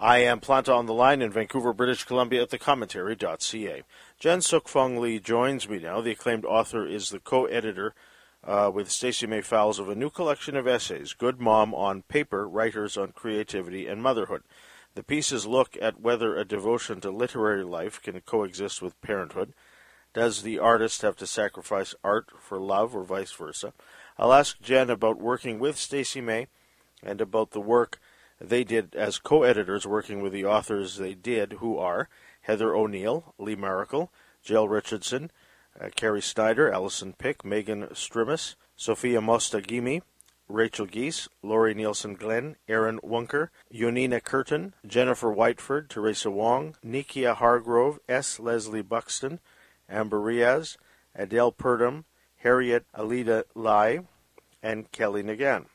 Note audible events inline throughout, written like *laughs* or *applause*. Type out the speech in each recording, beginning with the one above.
I am Planta on the line in Vancouver, British Columbia at thecommentary.ca. Jen Sookfong Lee joins me now. The acclaimed author is the co editor uh, with Stacey May Fowles of a new collection of essays, Good Mom on Paper Writers on Creativity and Motherhood. The pieces look at whether a devotion to literary life can coexist with parenthood. Does the artist have to sacrifice art for love or vice versa? I'll ask Jen about working with Stacey May and about the work they did as co-editors working with the authors they did, who are Heather O'Neill, Lee Maracle, Jael Richardson, uh, Carrie Snyder, Alison Pick, Meaghan Strimas, Sofia Mostaghimi, Rachel Giese, Lorri Neilsen Glenn, Erin Wunker, Jónína Kirton, Jennifer Whiteford, Teresa Wong, Nikkya Hargrove, S. Lesley Buxton, Amber Riaz, Adelle Purdham, Harriet Alida Lye, and Kellee Ngan.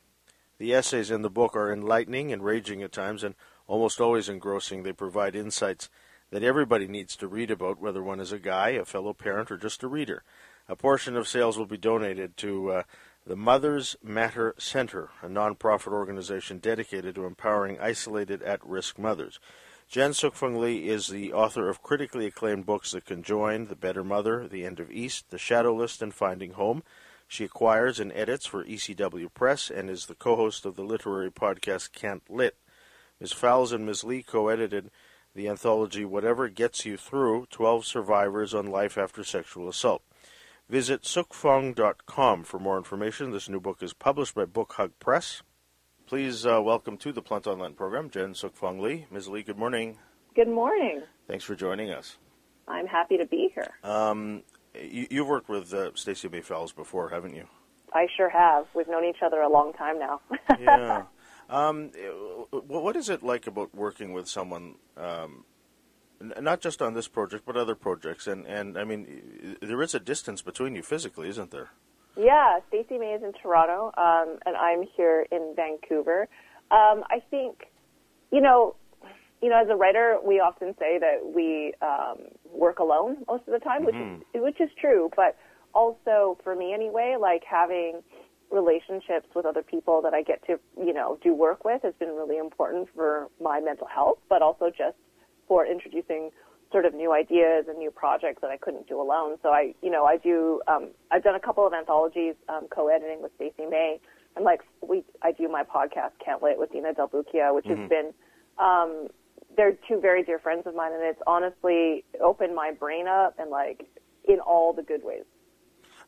The essays in the book are enlightening, enraging at times, and almost always engrossing. They provide insights that everybody needs to read about, whether one is a guy, a fellow parent, or just a reader. A portion of sales will be donated to uh, the Mothers Matter Center, a nonprofit organization dedicated to empowering isolated at risk mothers. Jen Sookfong Lee is the author of critically acclaimed books The Conjoined, The Better Mother, The End of East, The Shadow List, and Finding Home. She acquires and edits for ECW Press and is the co-host of the literary podcast Can't Lit. Ms. Fowles and Ms. Lee co-edited the anthology Whatever Gets You Through, 12 Survivors on Life After Sexual Assault. Visit sookfong.com for more information. This new book is published by Book*hug Press. Please uh, welcome to the Planta Online program Jen Sookfong Lee. Ms. Lee, good morning. Good morning. Thanks for joining us. I'm happy to be here. Um, you, have worked with uh, Stacey May Fowles before, haven't you? I sure have. We've known each other a long time now. *laughs* yeah. Um, what is it like about working with someone, um, not just on this project, but other projects? And, and I mean, there is a distance between you physically, isn't there? Yeah, Stacey May is in Toronto, um, and I'm here in Vancouver. Um, I think, you know, you know, as a writer, we often say that we um, work alone most of the time, mm-hmm. which is which is true. But also, for me anyway, like having relationships with other people that I get to, you know, do work with has been really important for my mental health, but also just for introducing sort of new ideas and new projects that I couldn't do alone. So I, you know, I do. Um, I've done a couple of anthologies um, co-editing with Stacey May, and like we, I do my podcast Can't Lit with Dina Del Bucchia, which mm-hmm. has been um, they're two very dear friends of mine, and it's honestly opened my brain up and like in all the good ways.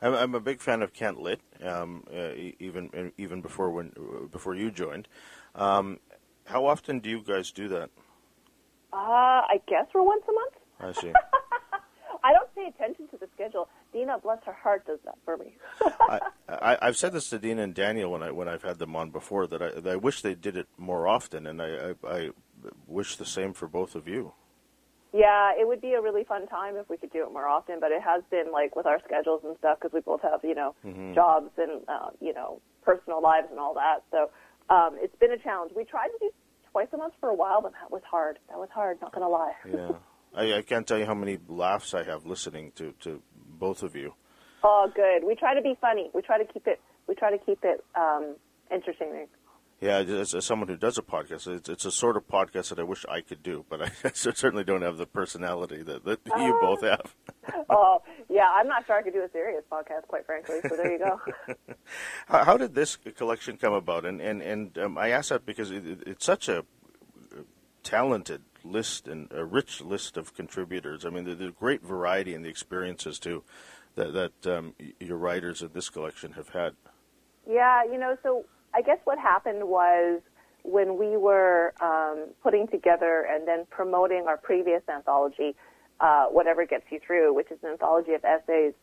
I'm, I'm a big fan of Can't Lit, um, uh, even even before when before you joined. Um, how often do you guys do that? Uh, I guess we're once a month. I see. *laughs* I don't pay attention to the schedule. Dina, bless her heart, does that for me. *laughs* I, have said this to Dina and Daniel when I when I've had them on before that I, that I wish they did it more often, and I, I, I wish the same for both of you. Yeah, it would be a really fun time if we could do it more often, but it has been like with our schedules and stuff because we both have, you know, mm-hmm. jobs and, uh, you know, personal lives and all that. So um, it's been a challenge. We tried to do twice a month for a while, but that was hard. That was hard, not going to lie. yeah. *laughs* I, I can't tell you how many laughs I have listening to, to both of you. Oh, good. We try to be funny. We try to keep it, we try to keep it um, entertaining. Yeah, as, as, someone who does a podcast, it's, it's, a sort of podcast that I wish I could do, but I *laughs* certainly don't have the personality that, that uh, you both have. *laughs* oh, yeah, I'm not sure I could do a serious podcast, quite frankly. So there you go. *laughs* how, how, did this collection come about? And and and um, I ask that because it, it's such a talented list and a rich list of contributors. I mean, there's a great variety in the experiences too that that um, your writers in this collection have had. Yeah, you know, so I guess what happened was when we were um, putting together and then promoting our previous anthology, uh, Whatever Gets You Through, which is an anthology of essays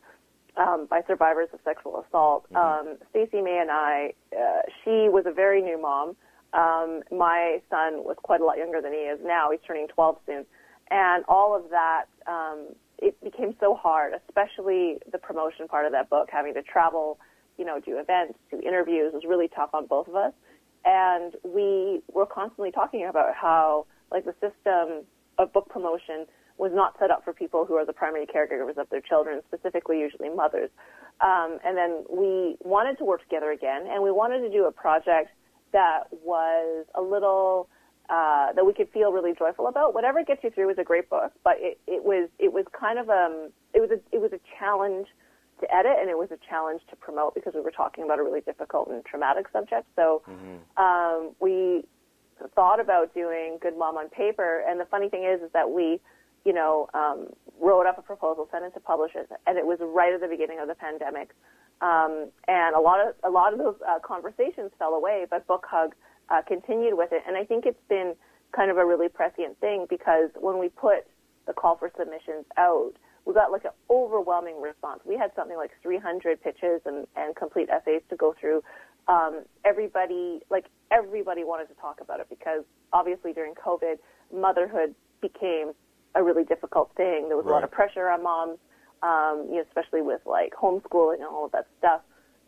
um, by survivors of sexual assault. Mm-hmm. Um, Stacey May and I, uh, she was a very new mom. Um, my son was quite a lot younger than he is now. He's turning 12 soon. And all of that, um, it became so hard, especially the promotion part of that book, having to travel you know, do events, do interviews was really tough on both of us. And we were constantly talking about how, like, the system of book promotion was not set up for people who are the primary caregivers of their children, specifically usually mothers. Um, and then we wanted to work together again, and we wanted to do a project that was a little uh, that we could feel really joyful about. Whatever gets you through is a great book, but it, it was it was kind of um it was a it was a challenge to edit and it was a challenge to promote because we were talking about a really difficult and traumatic subject. So mm-hmm. um, we thought about doing Good Mom on paper, and the funny thing is is that we you know, um, wrote up a proposal, sent it to publishers, and it was right at the beginning of the pandemic. Um, and a lot of a lot of those uh, conversations fell away, but Book*hug uh, continued with it. And I think it's been kind of a really prescient thing because when we put the call for submissions out, we got like an overwhelming response. We had something like 300 pitches and, and complete essays to go through. Um, everybody, like everybody wanted to talk about it because obviously during COVID, motherhood became a really difficult thing. There was right. a lot of pressure on moms, um, you know, especially with like homeschooling and all of that stuff.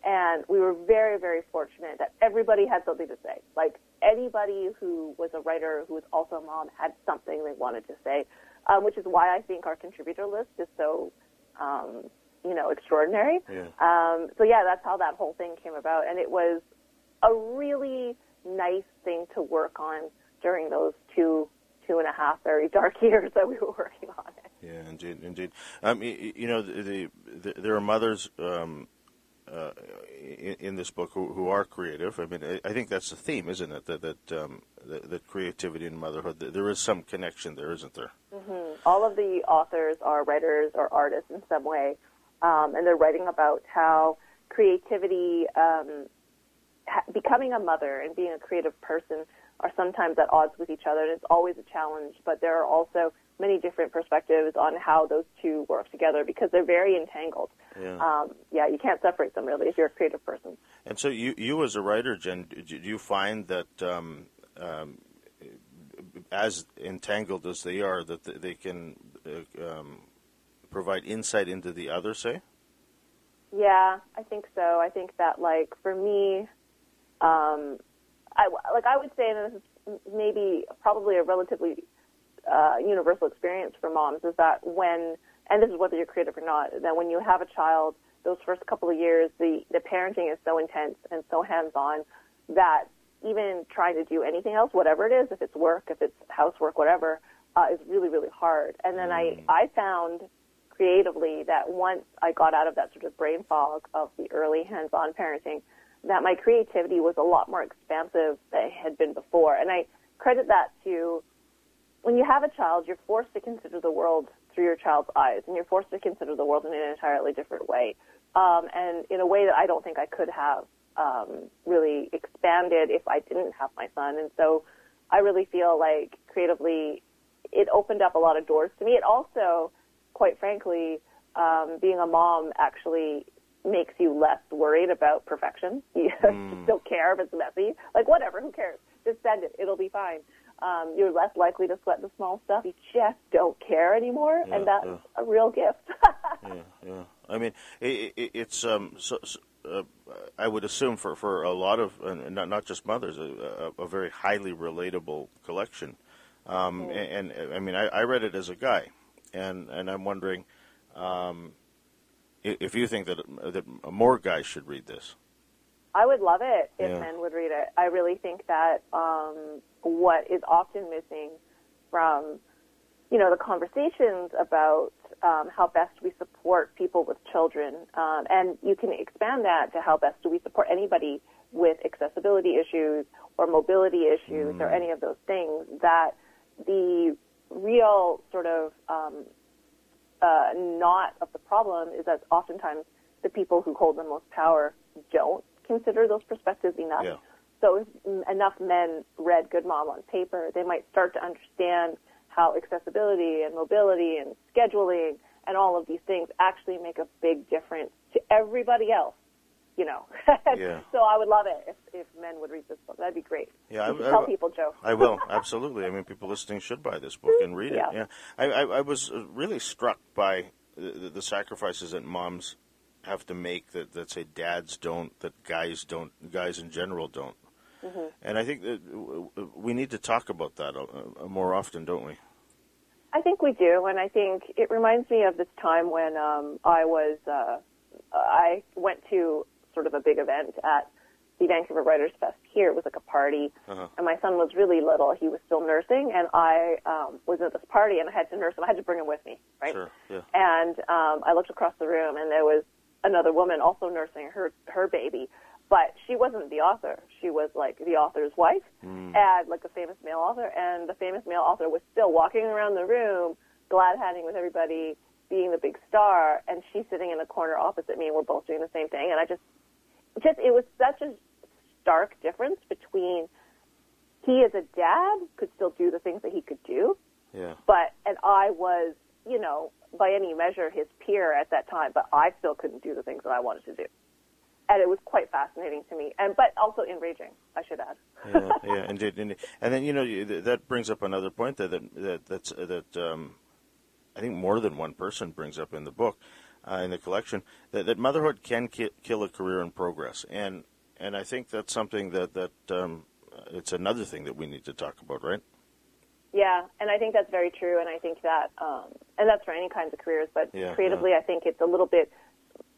And we were very, very fortunate that everybody had something to say. Like anybody who was a writer who was also a mom had something they wanted to say, um, which is why I think our contributor list is so, um, you know, extraordinary. Yeah. Um, so yeah, that's how that whole thing came about, and it was a really nice thing to work on during those two two and a half very dark *laughs* years that we were working on it. Yeah, indeed, indeed. Um, you, you know, the, the, there are mothers um, uh, in, in, this book who, who, are creative. I mean, I, I, think that's the theme, isn't it? That that, um, that, that creativity and motherhood. There is some connection there, isn't there? Mm-hmm. All of the authors are writers or artists in some way, um, and they're writing about how creativity, um, ha- becoming a mother and being a creative person are sometimes at odds with each other, and it's always a challenge. But there are also many different perspectives on how those two work together because they're very entangled. Yeah, um, yeah you can't separate them really if you're a creative person. And so, you, you as a writer, Jen, do you find that um, um, as entangled as they are, that they can uh, um, provide insight into the other, say? Yeah, I think so. I think that, like, for me, um, I like I would say, and this is maybe probably a relatively uh, universal experience for moms, is that when, and this is whether you're creative or not, that when you have a child, those first couple of years, the the parenting is so intense and so hands-on that even trying to do anything else, whatever it is, if it's work, if it's housework, whatever, uh, is really really hard. And then I mm. I found creatively that once I got out of that sort of brain fog of the early hands-on parenting that my creativity was a lot more expansive than it had been before. And I credit that to when you have a child, you're forced to consider the world through your child's eyes, and you're forced to consider the world in an entirely different way, um, and in a way that I don't think I could have um, really expanded if I didn't have my son. And so, I really feel like creatively, it opened up a lot of doors to me. It also, quite frankly, um, being a mom actually makes you less worried about perfection. *laughs* You mm. just don't care if it's messy. Like whatever, who cares? Just send it. It'll be fine. Um, you're less likely to sweat the small stuff. You just don't care anymore, yeah, and that's yeah. a real gift. *laughs* yeah, yeah. I mean, it, it, it's um, so, so uh, I would assume for, for a lot of, uh, not not just mothers, a, a, a very highly relatable collection. Um, mm. and, and, I mean, I, I read it as a guy, and and I'm wondering. Um, if you think that that more guys should read this. I would love it if yeah. men would read it. I really think that um, what is often missing from you know the conversations about um, how best we support people with children, um, and you can expand that to how best do we support anybody with accessibility issues or mobility issues mm. or any of those things. That the real sort of um, uh, not of the problem is that oftentimes the people who hold the most power don't consider those perspectives enough. Yeah. So if enough men read Good Mom on paper, they might start to understand how accessibility and mobility and scheduling and all of these things actually make a big difference to everybody else you know. *laughs* yeah. So I would love it if, if men would read this book. That'd be great. Yeah, I, tell I, people, Joe. I will *laughs* absolutely. I mean, people listening should buy this book and read yeah. it. Yeah, I, I, I was uh, really struck by the, the, sacrifices that moms have to make that, that say dads don't, that guys don't, guys in general don't. Mm-hmm. And I think that we need to talk about that more often, don't we? I think we do, and I think it reminds me of this time when um, I was uh, I went to sort of a big event at the Vancouver Writers Fest here. It was like a party, Uh-huh. and my son was really little. He was still nursing, and I um, was at this party, and I had to nurse him. I had to bring him with me, right? Sure. Yeah. And um, I looked across the room, and there was another woman also nursing her her baby, but she wasn't the author. She was like the author's wife, hmm. and like a famous male author. And the famous male author was still walking around the room, glad handing with everybody, being the big star, and she's sitting in the corner opposite me, and we're both doing the same thing. And I just, just it was such a stark difference between he as a dad could still do the things that he could do, Yeah. but and I was, you know, by any measure his peer at that time, but I still couldn't do the things that I wanted to do. And it was quite fascinating to me, and but also enraging, I should add. yeah, *laughs* yeah, indeed, indeed. And then you know that brings up another point that that, that that's uh, that um, I think more than one person brings up in the book, uh, in the collection, that, that motherhood can ki- kill a career in progress, and and I think that's something that that um, it's another thing that we need to talk about, right? Yeah, and I think that's very true, and I think that, um, and that's for any kinds of careers, but Yeah, creatively, I think it's a little bit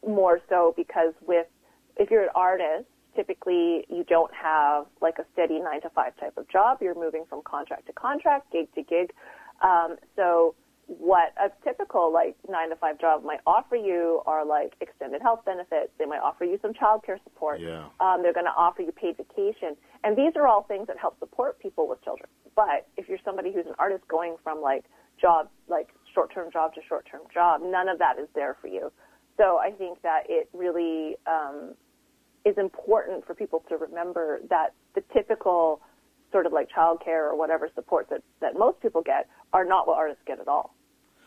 more so because with, if you're an artist, typically you don't have like a steady nine to five type of job. You're moving from contract to contract, gig to gig. Um, so what a typical like nine to five job might offer you are like extended health benefits. They might offer you some childcare support. Yeah. Um, they're going to offer you paid vacation, and these are all things that help support people with children. But if you're somebody who's an artist going from like job, like short-term job to short-term job, none of that is there for you. So I think that it really um, is important for people to remember that the typical sort of like childcare or whatever support that, that most people get are not what artists get at all.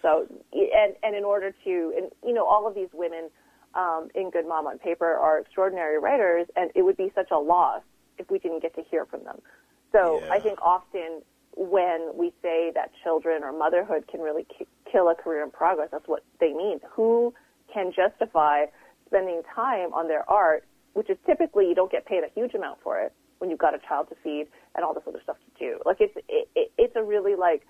So, and, and in order to, and you know, all of these women um, in Good Mom on Paper are extraordinary writers, and it would be such a loss if we didn't get to hear from them. So Yeah. I think often when we say that children or motherhood can really ki- kill a career in progress, that's what they mean. Who can justify spending time on their art, which is typically you don't get paid a huge amount for it when you've got a child to feed and all this other stuff to do. Like it's it, it, it's a really like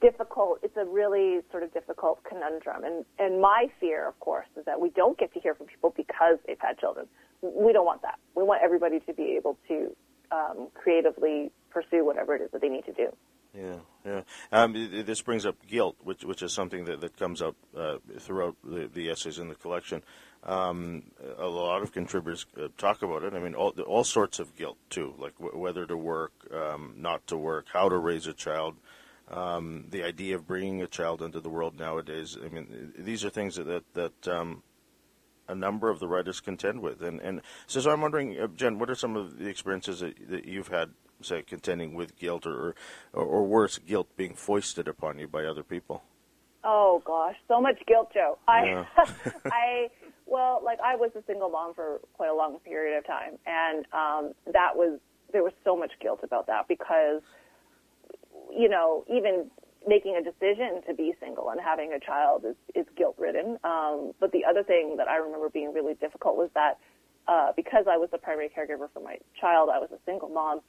difficult. It's a really sort of difficult conundrum. And and my fear, of course, is that we don't get to hear from people because they've had children. We don't want that. We want everybody to be able to um, creatively pursue whatever it is that they need to do. Yeah, yeah. Um, th- th- this brings up guilt, which which is something that, that comes up uh, throughout the, the essays in the collection. Um, a lot of contributors uh, talk about it. I mean, all, all sorts of guilt too, like w- whether to work, um, not to work, how to raise a child, um, the idea of bringing a child into the world nowadays. I mean, these are things that that, that um, a number of the writers contend with. And, and so, so I'm wondering, uh, Jen, what are some of the experiences that, that you've had, say, contending with guilt or, or, or worse, guilt being foisted upon you by other people? Oh gosh, so much guilt, Joe. I, Yeah. *laughs* I, well, like I was a single mom for quite a long period of time, and um, that was there was so much guilt about that because, you know, even making a decision to be single and having a child is is guilt ridden. Um, but the other thing that I remember being really difficult was that uh, because I was the primary caregiver for my child, I was a single mom.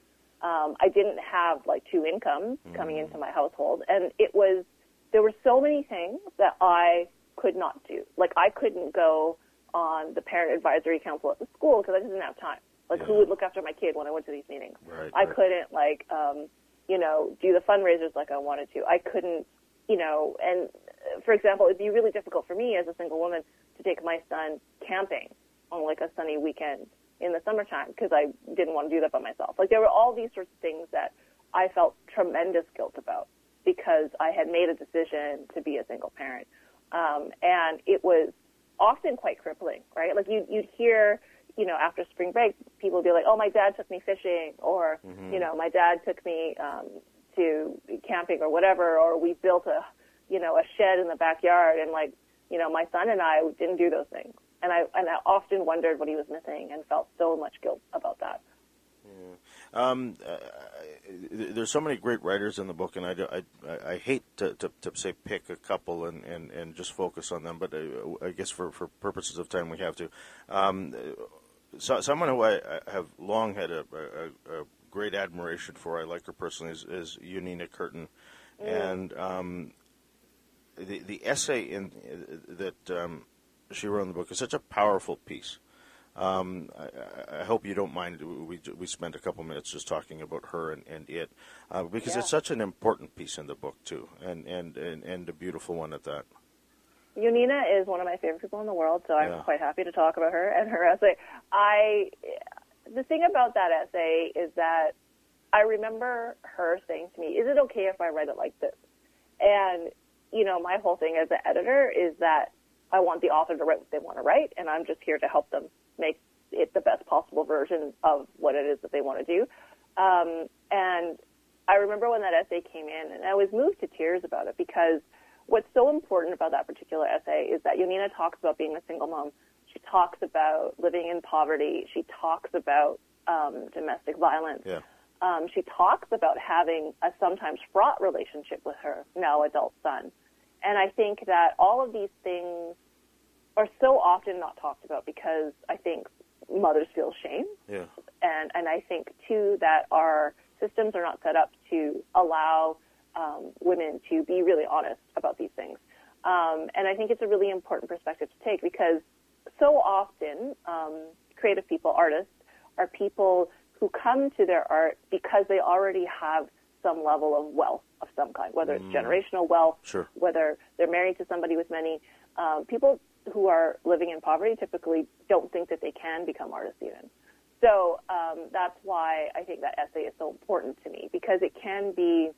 Um, I didn't have like two incomes coming into my household, and it was there were so many things that I could not do. Like I couldn't go on the parent advisory council at the school because I just didn't have time. Like who would look after my kid when I went to these meetings? Right, I right. couldn't like um, you know do the fundraisers like I wanted to. I couldn't you know and uh, for example, it'd be really difficult for me as a single woman to take my son camping on like a sunny weekend in the summertime because I didn't want to do that by myself. Like there were all these sorts of things that I felt tremendous guilt about because I had made a decision to be a single parent. Um, and it was often quite crippling, right? Like you'd, you'd hear, you know, after spring break, people would be like, oh, my dad took me fishing or, you know, my dad took me, um, to camping or whatever, or we built a, you know, a shed in the backyard and like, you know, my son and I didn't do those things. And I, and I often wondered what he was missing and felt so much guilt about that. Um, uh, there's so many great writers in the book, and I, I, I- I hate to, to, to say pick a couple and, and, and just focus on them, but uh, I guess for, for purposes of time we have to. Um, so, someone who I, I have long had a, a, a great admiration for, I like her personally, is, is Jónína Kirton. And um, the, the essay in, that um, she wrote in the book is such a powerful piece. Um, I, I, hope you don't mind. We we spent a couple minutes just talking about her and, and it, uh, because yeah. it's such an important piece in the book too, and, and and and a beautiful one at that. Jónína is one of my favorite people in the world, so I'm yeah. quite happy to talk about her *laughs* and her essay. I the thing about that essay is that I remember her saying to me, "Is it okay if I write it like this?" And you know, my whole thing as an editor is that I want the author to write what they want to write, and I'm just here to help them make it the best possible version of what it is that they want to do. Um, and I remember when that essay came in, and I was moved to tears about it because what's so important about that particular essay is that Jónína talks about being a single mom. She talks about living in poverty. She talks about um, domestic violence. Yeah. Um, she talks about having a sometimes fraught relationship with her now adult son. And I think that all of these things are so often not talked about because I think mothers feel shame. Yeah. And, and I think, too, that our systems are not set up to allow um, women to be really honest about these things. Um, and I think it's a really important perspective to take because so often um, creative people, artists, are people who come to their art because they already have some level of wealth of some kind, whether it's mm. generational wealth, sure. whether they're married to somebody with many. Um, people who are living in poverty typically don't think that they can become artists even. So um, that's why I think that essay is so important to me because it can be,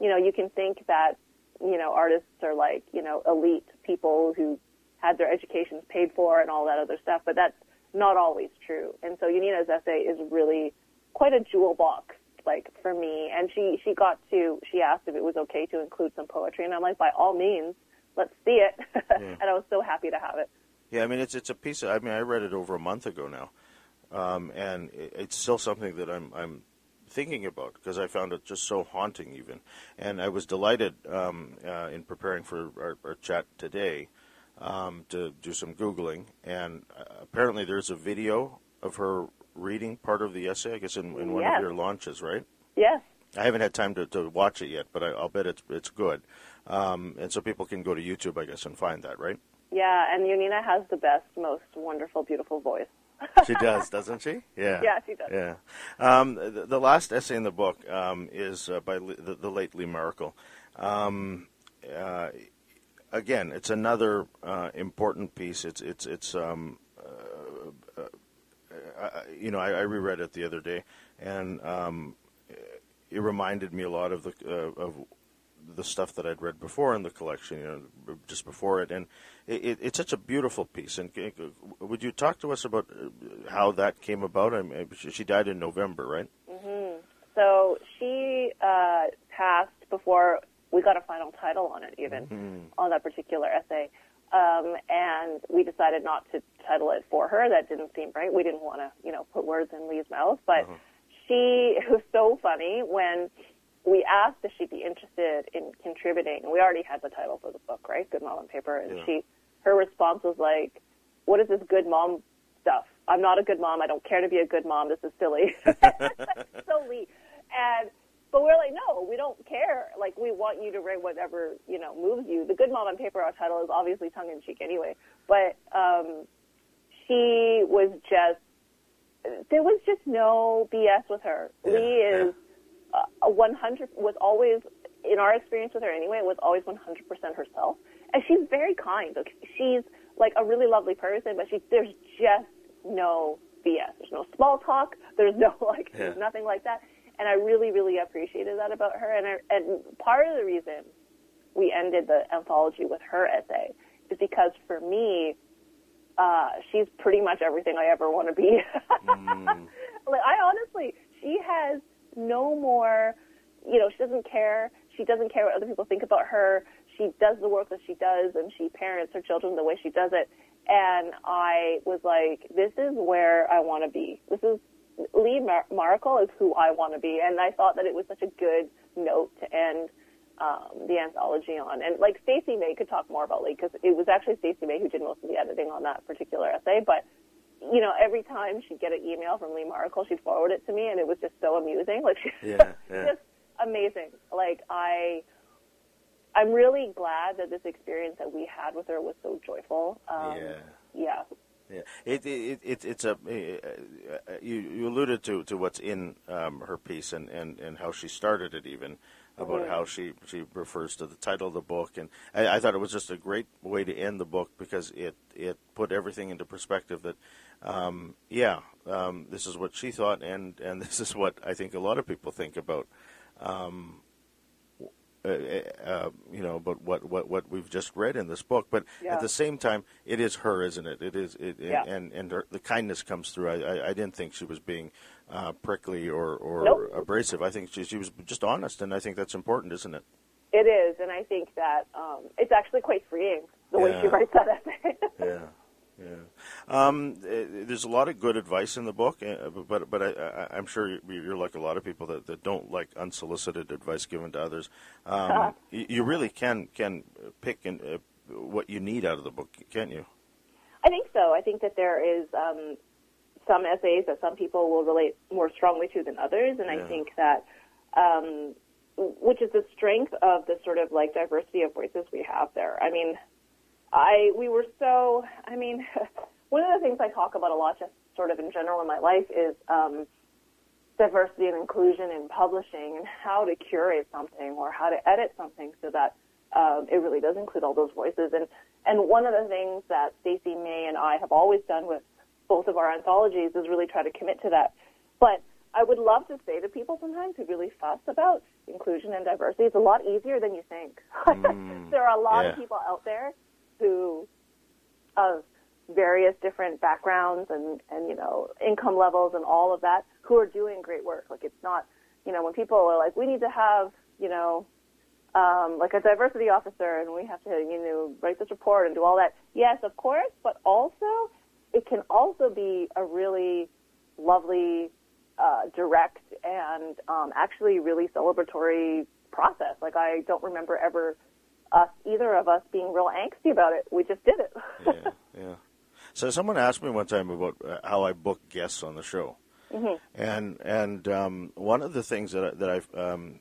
you know, you can think that, you know, artists are like, you know, elite people who had their educations paid for and all that other stuff, but that's not always true. And so Jónína's essay is really quite a jewel box like for me and she she got to she asked if it was okay to include some poetry and i'm like by all means let's see it *laughs* yeah. and i was so happy to have it yeah i mean it's it's a piece of i mean i read it over a month ago now um, and it, it's still something that i'm i'm thinking about because i found it just so haunting even and i was delighted um, uh, in preparing for our, our chat today um, to do some googling and uh, apparently there's a video of her reading part of the essay? I guess in, in one yes. of your launches, right? Yes. I haven't had time to, to watch it yet, but I, will bet it's it's good. Um, and so people can go to YouTube, I guess, and find that, right? Yeah, and Jónína has the best, most wonderful, beautiful voice. She does, doesn't she? *laughs* Yeah. Yeah, she does. Yeah. Um, the, the, last essay in the book um, is uh, by the, the, late Lee Maracle. Um, uh, again, it's another uh, important piece. It's it's it's um, I, you know, I, I, reread it the other day, and um, it reminded me a lot of the uh, of the stuff that I'd read before in the collection, you know, just before it, and it, it's such a beautiful piece. And would you talk to us about uh, how that came about? I mean, she died in November, right? Mm-hmm. So she uh, passed before we got a final title on it, even mm-hmm. on that particular essay. Um, and we decided not to title it for her. That didn't seem right. We didn't want to, you know, put words in Lee's mouth. But uh-huh. she *laughs* it was so funny when we asked if she'd be interested in contributing. And we already had the title for the book, right? Good Mom on Paper. And yeah. she, her response was like, "What is this good mom stuff? I'm not a good mom. I don't care to be a good mom. This is silly." *laughs* *laughs* so Lee, and but we're like, no, we don't care. Like, we want you to write whatever, you know, moves you. The Good Mom on Paper, our title is obviously tongue in cheek anyway. But, um, she was just, there was just no BS with her. Yeah, Lee is yeah. A 100, was always, in our experience with her anyway, was always 100% herself. And she's very kind. She's like a really lovely person, but she, there's just no BS. There's no small talk. There's no *laughs* like, yeah. nothing like that and I really, really appreciated that about her. And, I, and part of the reason we ended the anthology with her essay is because for me, uh, she's pretty much everything I ever want to be. *laughs* mm. Like I honestly, she has no more. You know, she doesn't care. She doesn't care what other people think about her. She does the work that she does, and she parents her children the way she does it. And I was like, this is where I want to be. This is Lee Mar- Maracle is who I want to be, and I thought that it was such a good note to end um, the anthology on. And like Stacey May could talk more about Lee because it was actually Stacey May who did most of the editing on that particular essay. But you know, every time she'd get an email from Lee Maracle, she'd forward it to me, and it was just so amusing. *laughs* Like, she, yeah, yeah. just amazing. Like I. I'm really glad that this experience that we had with her was so joyful. Um, yeah. Yeah. Yeah, it, it, it, it's a uh, you, you alluded to, to what's in um, her piece and, and, and how she started it even about Mhm. how she, she refers to the title of the book and I, I thought it was just a great way to end the book because it it put everything into perspective that um, yeah um, this is what she thought and, and *laughs* this is what I think a lot of people think about um, uh, uh, you know, but what, what, what we've just read in this book. But Yeah. at the same time, it is her, isn't it? It is, it, Yeah. and and her, the kindness comes through. I, I, I didn't think she was being uh, prickly or, or Nope. abrasive. I think she, she was just honest, and I think that's important, isn't it? It is, and I think that um, it's actually quite freeing the way she writes that essay. *laughs* Yeah, yeah. Um, eh, there's a lot of good advice in the book, eh, but but I, I, I'm sure you- you're like a lot of people that, that don't like unsolicited advice given to others. Um, *laughs* you, you really can can pick and uh, what you need out of the book, can't you? I think so. I think that there is um, some essays that some people will relate more strongly to than others, and Yeah. I think that, um, which is the strength of the sort of like diversity of voices we have there. I mean, I we were so. I mean, *laughs* one of the things I talk about a lot, just sort of in general in my life, is um, diversity and inclusion in publishing and how to curate something or how to edit something so that um, it really does include all those voices. And and one of the things that Stacey May and I have always done with both of our anthologies is really try to commit to that. But I would love to say to people sometimes who really fuss about inclusion and diversity, it's a lot easier than you think. *laughs* Mm, there are a lot yeah. of people out there who, of various different backgrounds and, and, you know, income levels and all of that, who are doing great work. Like it's not, you know, when people are like, we need to have, you know, um, like a diversity officer and we have to, you know, write this report and do all that. Yes, of course, but also it can also be a really lovely, uh, direct and um, actually really celebratory process. Like I don't remember ever us, either of us, being real angsty about it. We just did it. yeah, yeah. So someone asked me one time about uh, how I book guests on the show, Mhm. and and um, one of the things that I, that I've um,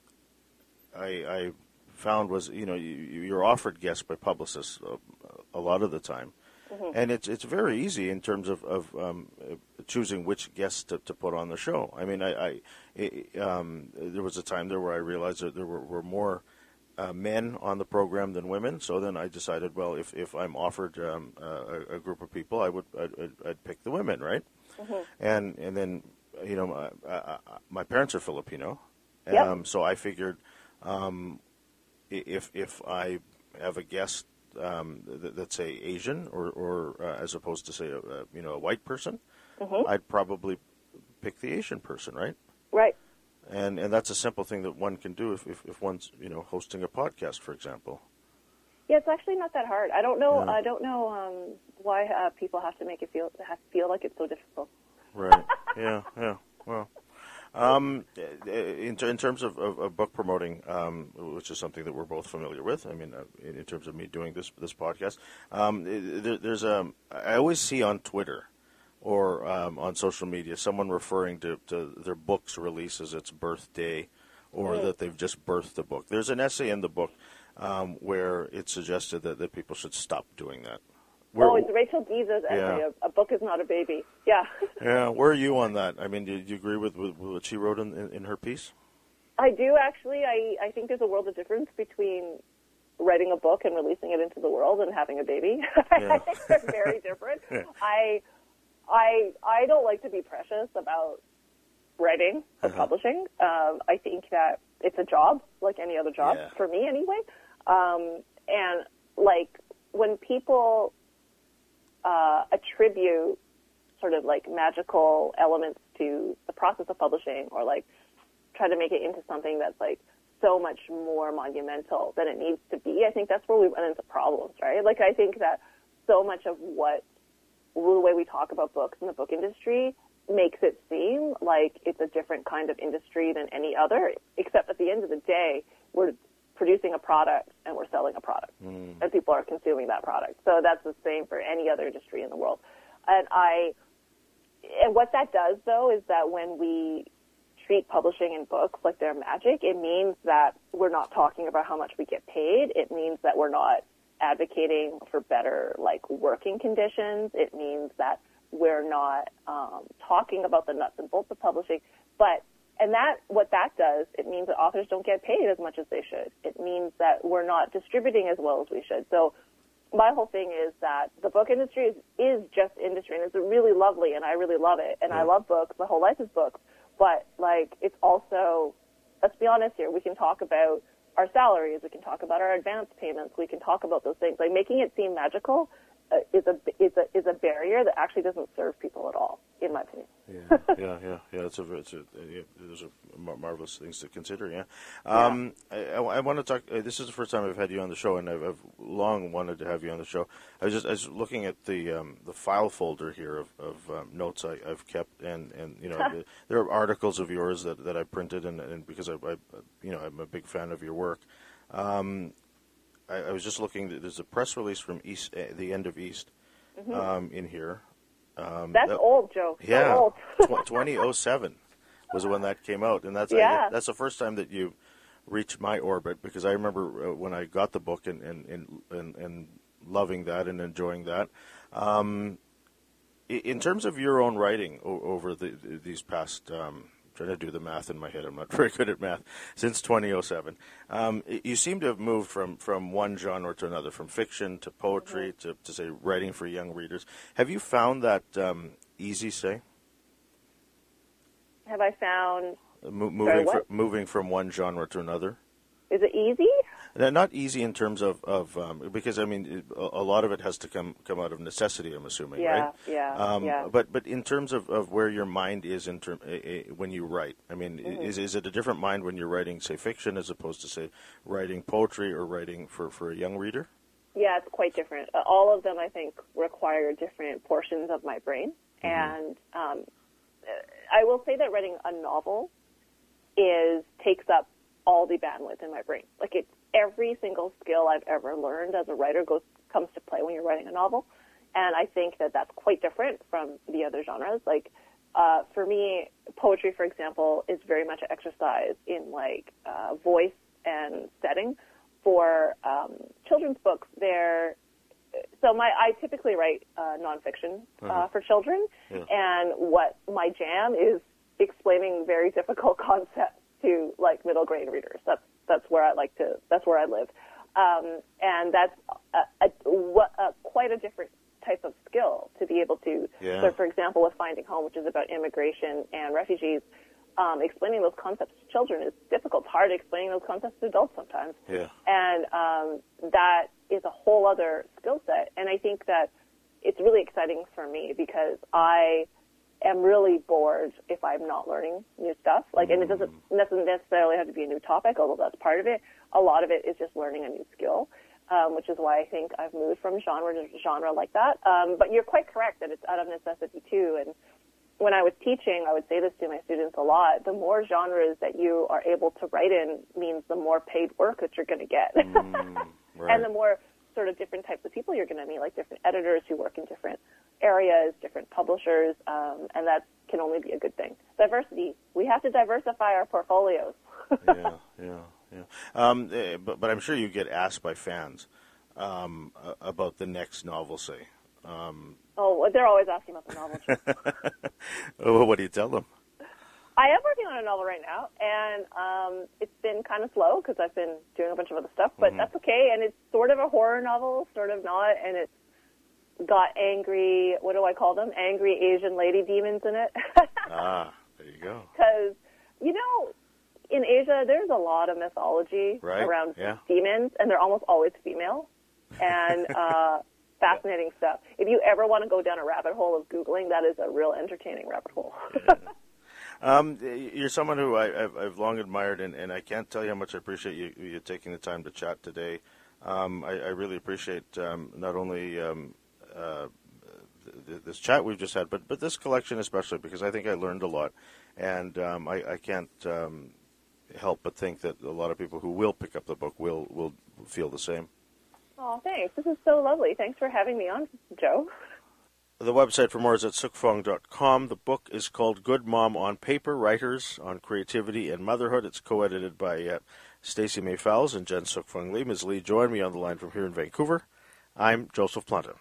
I, I found was you know you, you're offered guests by publicists a, a lot of the time, and it's it's very easy in terms of of um, choosing which guests to, to put on the show. I mean, I, I it, um, there was a time there where I realized that there were, were more uh, men on the program than women. So then I decided, well, if, if I'm offered um, a, a group of people, I would I'd, I'd- pick the women, right? And and then you know my, I, I, my parents are Filipino, Yep. um, so I figured um, if if I have a guest um, that, that's say Asian or or uh, as opposed to say a, a, you know a white person, Mhm. I'd probably pick the Asian person, right? Right. And and that's a simple thing that one can do if, if, if one's you know hosting a podcast, for example. Yeah, it's actually not that hard. I don't know. Yeah. I don't know um, why uh, people have to make it feel have feel like it's so difficult. Right. *laughs* yeah. Yeah. Well. Um, in, in terms of, of, of book promoting, um, which is something that we're both familiar with, I mean, uh, in, in terms of me doing this this podcast, um, there, there's a I always see on Twitter or um, on social media someone referring to, to their book's release as its birthday, or that they've just birthed the book. There's an essay in the book um, where it suggested that, that people should stop doing that. Where- oh, it's Rachel Giese's essay. Yeah. A, a book is not a baby. Yeah. *laughs* Yeah, where are you on that? I mean, do you agree with, with what she wrote in, in, in her piece? I do actually. I, I think there's a world of difference between writing a book and releasing it into the world and having a baby. *laughs* Yeah. I think they're very different. *laughs* Yeah. I I I don't like to be precious about writing or Uh-huh. publishing. Um, I think that it's a job, like any other job, Yeah. for me anyway. Um, and like when people uh, attribute sort of like magical elements to the process of publishing or like try to make it into something that's like so much more monumental than it needs to be. I think that's where we run into problems, right? Like I think that so much of what the way we talk about books in the book industry makes it seem like it's a different kind of industry than any other, except at the end of the day, we're producing a product and we're selling a product Mm. and people are consuming that product. So that's the same for any other industry in the world. And I, and what that does though is that when we treat publishing and books like they're magic, it means that we're not talking about how much we get paid. It means that we're not advocating for better like working conditions. It means that we're not um, talking about the nuts and bolts of publishing, but and that what that does, it means that authors don't get paid as much as they should. It means that we're not distributing as well as we should. So my whole thing is that the book industry is, is just industry and it's really lovely and I really love it and yeah. I love books. My whole life is books. But like it's also let's be honest here, we can talk about our salaries, we can talk about our advance payments, we can talk about those things. Like making it seem magical uh, is a is a is a barrier that actually doesn't serve people at all, in my opinion. yeah, *laughs* yeah, yeah, yeah. It's a it's a yeah, those are mar- marvelous things to consider. Yeah, um, yeah. I, I, I, want to talk. Uh, this is the first time I've had you on the show, and I've, I've, long wanted to have you on the show. I was just I was looking at the um, the file folder here of, of um, notes I, have kept, and, and you know *laughs* the, there are articles of yours that, that I printed, and, and because I, I you know I'm a big fan of your work. Um, I, I, was just looking. There's a press release from East, uh, the end of East, mm-hmm. um, in here. Um, that's that, old, Joe. Yeah, old. *laughs* 2007 was when that came out, and that's yeah. I, that's the first time that you reached my orbit because I remember uh, when I got the book and and and, and, and loving that and enjoying that. Um, in terms of your own writing over the, these past um, trying to do the math in my head. I'm not *laughs* very good at math. Since 2007, um, you seem to have moved from, from one genre to another, from fiction to poetry to, to say writing for young readers. Have you found that um, easy? Say. Have I found Mo- moving Sorry, moving from one genre to another? Is it easy? Not easy in terms of, of um, because I mean a, lot of it has to come come out of necessity. I'm assuming, yeah, right? Yeah, um, yeah. But but in terms of, of where your mind is in term when you write, I mean, mm-hmm. is is it a different mind when you're writing say fiction as opposed to say writing poetry or writing for for a young reader? Yeah, it's quite different. Uh, all of them, I think, require different portions of my brain, mm-hmm. and um, I will say that writing a novel is takes up all the bandwidth in my brain. Like it every single skill I've ever learned as a writer goes comes to play when you're writing a novel, and I think that that's quite different from the other genres. Like uh, for me, poetry, for example, is very much an exercise in like uh, voice and setting. For um, children's books, they're so my I typically write uh, nonfiction uh, uh-huh. for children, yeah. and what my jam is explaining very difficult *laughs* concepts to like middle grade readers. That's that's where I like to. That's where I live, um, and that's a, a, a, quite a different type of skill to be able to. Yeah. So, for example, with Finding Home, which is about immigration and refugees, um, explaining those concepts to children is difficult. It's hard explaining those concepts to adults sometimes. Yeah. And um, that is a whole other skill set, and I think that it's really exciting for me because I am really bored if I'm not learning new stuff. Like, and it doesn't mm. necessarily have to be a new topic, although that's part of it. A lot of it is just learning a new skill, um, which is why I think I've moved from genre to genre like that. Um, but you're quite correct that it's out of necessity too. And when I was teaching, I would say this to my students a lot. The more genres that you are able to write in means the more paid work that you're going to get. mm, *laughs* right. And the more sort of different types of people you're going to meet, like different editors who work in different areas, different publishers, um, and that can only be a good thing. Diversity. We have to diversify our portfolios. *laughs* yeah, *laughs* yeah, yeah. Um, eh, but, but I'm sure you get asked by fans um, about the next novel, say. Um, oh, they're always asking about the novel. *laughs* well, what do you tell them? I am working on a novel right now, and um, it's been kind of slow because I've been doing a bunch of other stuff, but mm-hmm. that's okay. And it's sort of a horror novel, sort of not, and it's got angry, what do I call them? Angry Asian lady demons in it. *laughs* ah, there you go. Because, you know, in Asia, there's a lot of mythology right? around yeah. demons, and they're almost always female. And *laughs* uh, fascinating yeah. stuff. If you ever want to go down a rabbit hole of Googling, that is a real entertaining rabbit hole. yeah. Um, you're someone who I, have long admired, and, and, I can't tell you how much I appreciate you, you taking the time to chat today. Um, I, I, really appreciate um, not only um, uh, this chat we've just had, but but this collection especially because I think I learned a lot, and um, I, I, can't um, help but think that a lot of people who will pick up the book will will feel the same. Oh, thanks. This is so lovely. Thanks for having me on, Joe. *laughs* The website for more is at sookfong.com. The book is called Good Mom on Paper Writers on Creativity and Motherhood. It's co edited by uh, Stacey May Fowles and Jen Sookfong Lee. Ms. Lee joined me on the line from here in Vancouver. I'm Joseph Planta.